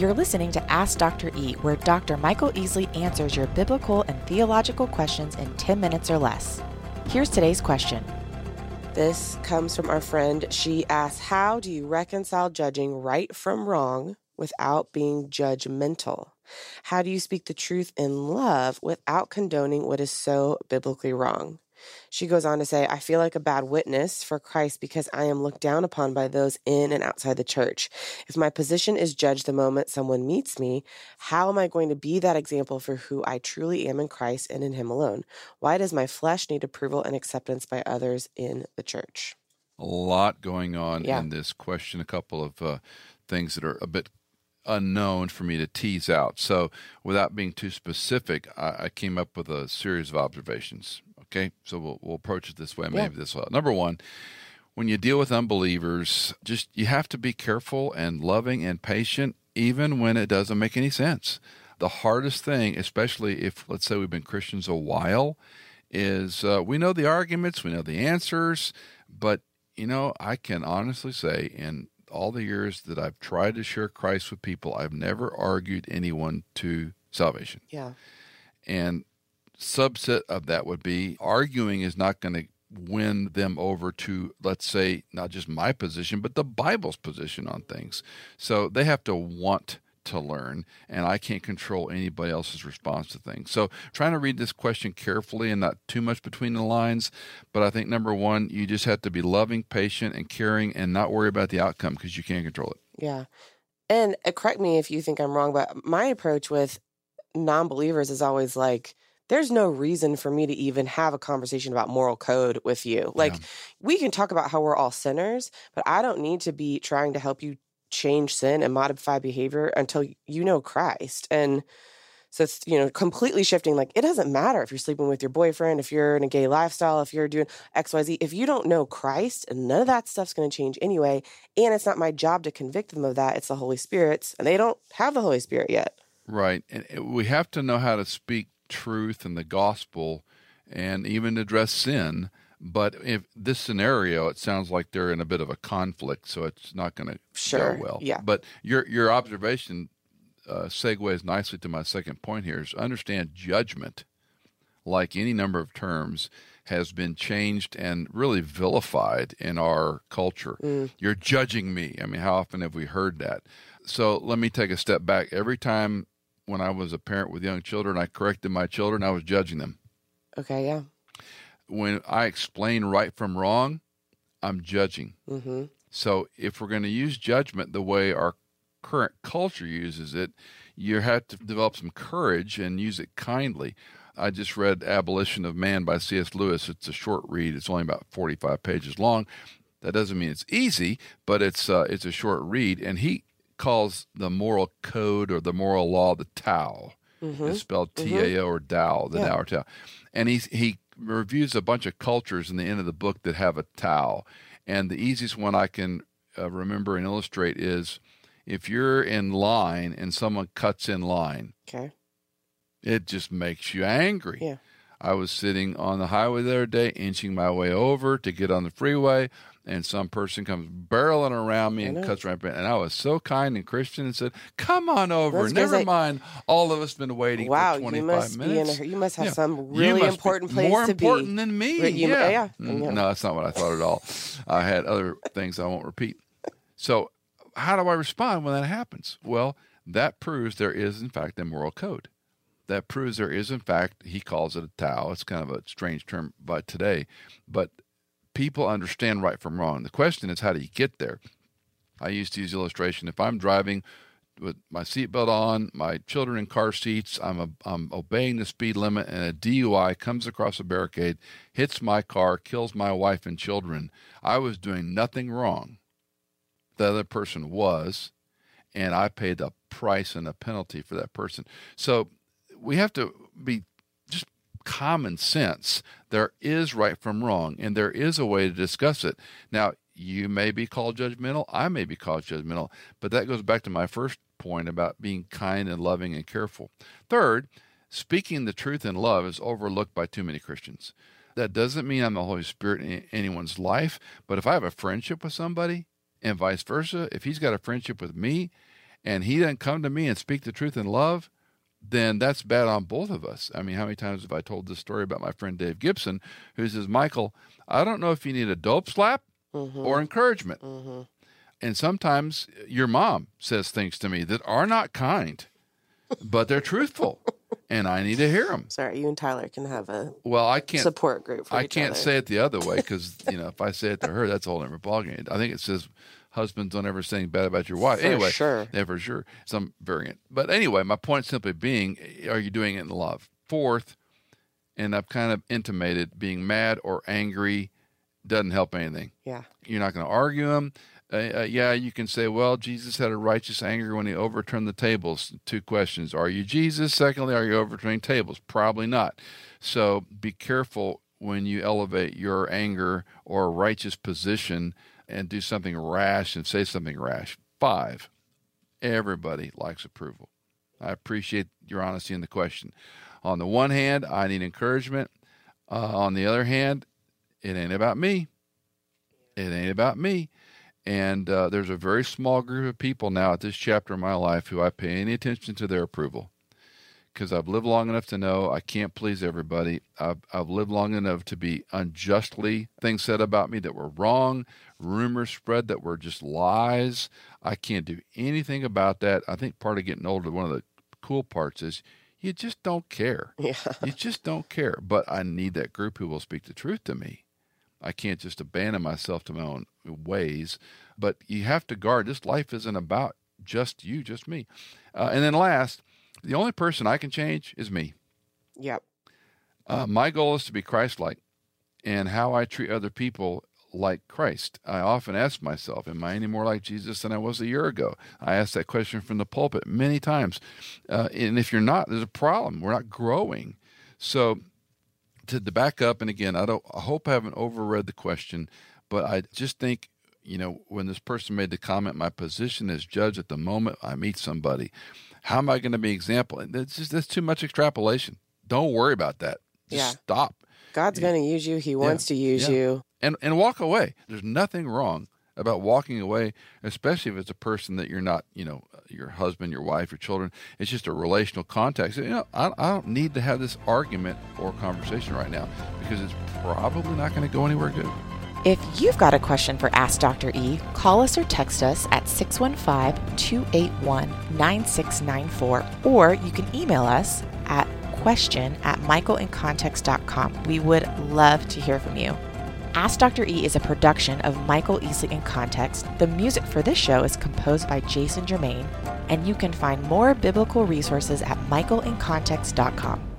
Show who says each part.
Speaker 1: You're listening to Ask Dr. E, where Dr. Michael Easley answers your biblical and theological questions in 10 minutes or less. Here's today's question.
Speaker 2: This comes from our friend. She asks, How do you reconcile judging right from wrong without being judgmental? How do you speak the truth in love without condoning what is so biblically wrong? She goes on to say, I feel like a bad witness for Christ because I am looked down upon by those in and outside the church. If my position is judged the moment someone meets me, how am I going to be that example for who I truly am in Christ and in Him alone? Why does my flesh need approval and acceptance by others in the church?
Speaker 3: A lot going on
Speaker 2: Yeah.
Speaker 3: in this question, a couple of uh, things that are a bit unknown for me to tease out. So, without being too specific, I, I came up with a series of observations. Okay, so we'll, we'll approach it this way. Maybe this will. Number one, when you deal with unbelievers, just you have to be careful and loving and patient, even when it doesn't make any sense. The hardest thing, especially if let's say we've been Christians a while, is uh, we know the arguments, we know the answers, but you know, I can honestly say in all the years that I've tried to share Christ with people, I've never argued anyone to salvation.
Speaker 2: Yeah.
Speaker 3: And subset of that would be arguing is not going to win them over to let's say not just my position but the bible's position on things. So they have to want to learn and i can't control anybody else's response to things. So trying to read this question carefully and not too much between the lines but i think number one you just have to be loving patient and caring and not worry about the outcome because you can't control it.
Speaker 2: Yeah. And uh, correct me if you think I'm wrong, but my approach with non believers is always like, there's no reason for me to even have a conversation about moral code with you. Like, we can talk about how we're all sinners, but I don't need to be trying to help you change sin and modify behavior until you know Christ. And so it's, you know, completely shifting. Like, it doesn't matter if you're sleeping with your boyfriend, if you're in a gay lifestyle, if you're doing XYZ. If you don't know Christ, none of that stuff's going to change anyway. And it's not my job to convict them of that. It's the Holy Spirit's, and they don't have the Holy Spirit yet.
Speaker 3: Right. And we have to know how to speak truth and the gospel and even address sin. But if this scenario, it sounds like they're in a bit of a conflict, so it's not going to
Speaker 2: Sure,
Speaker 3: go well.
Speaker 2: yeah.
Speaker 3: But your your observation uh, segues nicely to my second point here: is understand judgment, like any number of terms, has been changed and really vilified in our culture. You're judging me. I mean, how often have we heard that? So let me take a step back. Every time when I was a parent with young children, I corrected my children, I was judging them.
Speaker 2: Okay, yeah.
Speaker 3: When I explain right from wrong, I'm judging.
Speaker 2: Mm-hmm.
Speaker 3: So if we're going to use judgment the way our current culture uses it, you have to develop some courage and use it kindly. I just read Abolition of Man by C.S. Lewis. It's a short read. It's only about 45 pages long. That doesn't mean it's easy, but it's uh, it's a short read, and he calls the moral code or the moral law the Tao. It's spelled T A O or Tao, the
Speaker 2: Yeah.
Speaker 3: Tao or Tao. And he he reviews a bunch of cultures in the end of the book that have a Tao. And the easiest one I can uh, remember and illustrate is if you're in line and someone cuts in line,
Speaker 2: Okay.
Speaker 3: it just makes you angry.
Speaker 2: Yeah.
Speaker 3: I was sitting on the highway the other day, inching my way over to get on the freeway, and some person comes barreling around me and cuts right in. And I was so kind and Christian and said, "Come on over.
Speaker 2: That's
Speaker 3: Never mind. All of us been waiting
Speaker 2: Wow,
Speaker 3: for
Speaker 2: you
Speaker 3: 25
Speaker 2: must be in a you must have
Speaker 3: Yeah.
Speaker 2: some really
Speaker 3: be
Speaker 2: important place
Speaker 3: more
Speaker 2: to be.
Speaker 3: important than me.
Speaker 2: You-
Speaker 3: yeah.
Speaker 2: yeah,
Speaker 3: Mm,
Speaker 2: yeah.
Speaker 3: No, that's not what I thought at all. I had other things I won't repeat. So, how do I respond when that happens? Well, that proves there is, in fact, a moral code. That proves there is, in fact, he calls it a Tao. It's kind of a strange term by today, but people understand right from wrong. The question is, how do you get there? I used to use illustration. If I'm driving with my seatbelt on, my children in car seats, I'm, a, I'm obeying the speed limit, and a DUI comes across a barricade, hits my car, kills my wife and children. I was doing nothing wrong. The other person was, and I paid the price and the penalty for that person. So we have to be just common sense. There is right from wrong, and there is a way to discuss it. Now, you may be called judgmental, I may be called judgmental, but that goes back to my first point about being kind and loving and careful. Third, speaking the truth in love is overlooked by too many Christians. That doesn't mean I'm the Holy Spirit in anyone's life, but if I have a friendship with somebody and vice versa, if he's got a friendship with me and he doesn't come to me and speak the truth in love, then that's bad on both of us. I mean, how many times have I told this story about my friend Dave Gibson, who says, Michael, I don't know if you need a dope slap mm-hmm. or encouragement. Mm-hmm. And sometimes your mom says things to me that are not kind, but they're truthful. and I need to hear them.
Speaker 2: Sorry, you and Tyler can have a
Speaker 3: well. I can't
Speaker 2: support group.
Speaker 3: I can't
Speaker 2: other.
Speaker 3: say it the other way because you know if I say it to her, that's a whole different ballgame. I think it says husbands don't ever say anything bad about your wife.
Speaker 2: For
Speaker 3: anyway,
Speaker 2: sure,
Speaker 3: yeah, for sure, some variant. But anyway, my point simply being, are you doing it in love? Fourth, and I've kind of intimated being mad or angry doesn't help anything.
Speaker 2: Yeah.
Speaker 3: You're not going to argue them. Uh, uh, yeah, you can say, well, Jesus had a righteous anger when he overturned the tables. Two questions. Are you Jesus? Secondly, are you overturning tables? Probably not. So be careful when you elevate your anger or righteous position and do something rash and say something rash. Five, everybody likes approval. I appreciate your honesty in the question. On the one hand, I need encouragement. Uh, on the other hand, it ain't about me. It ain't about me. And uh, there's a very small group of people now at this chapter of my life who I pay any attention to their approval because I've lived long enough to know I can't please everybody. I've, I've lived long enough to be unjustly things said about me that were wrong, rumors spread that were just lies. I can't do anything about that. I think part of getting older, one of the cool parts is you just don't care.
Speaker 2: Yeah.
Speaker 3: You just don't care. But I need that group who will speak the truth to me. I can't just abandon myself to my own ways. But you have to guard. This life isn't about just you, just me. Uh, and then last, the only person I can change is me.
Speaker 2: Yep.
Speaker 3: Uh, my goal is to be Christ like, and how I treat other people like Christ. I often ask myself, Am I any more like Jesus than I was a year ago? I ask that question from the pulpit many times. Uh, and if you're not, there's a problem. We're not growing. So, to, to back up, and again, I don't. I hope I haven't overread the question, but I just think you know when this person made the comment, my position as judge at the moment I meet somebody, how am I going to be example? And that's just that's too much extrapolation. Don't worry about that. Just
Speaker 2: yeah.
Speaker 3: stop.
Speaker 2: God's going to use you. He wants yeah. to use yeah. you.
Speaker 3: And and walk away. There's nothing wrong about walking away, especially if it's a person that you're not, you know, your husband, your wife, your children. It's just a relational context. You know, I, I don't need to have this argument or conversation right now because it's probably not going to go anywhere good.
Speaker 1: If you've got a question for Ask Dr. E, call us or text us at 615 281 9694, or you can email us at question at michaelincontext.com. We would love to hear from you. Ask Dr. E is a production of Michael Easley in Context. The music for this show is composed by Jason Germain, and you can find more biblical resources at michaelincontext.com.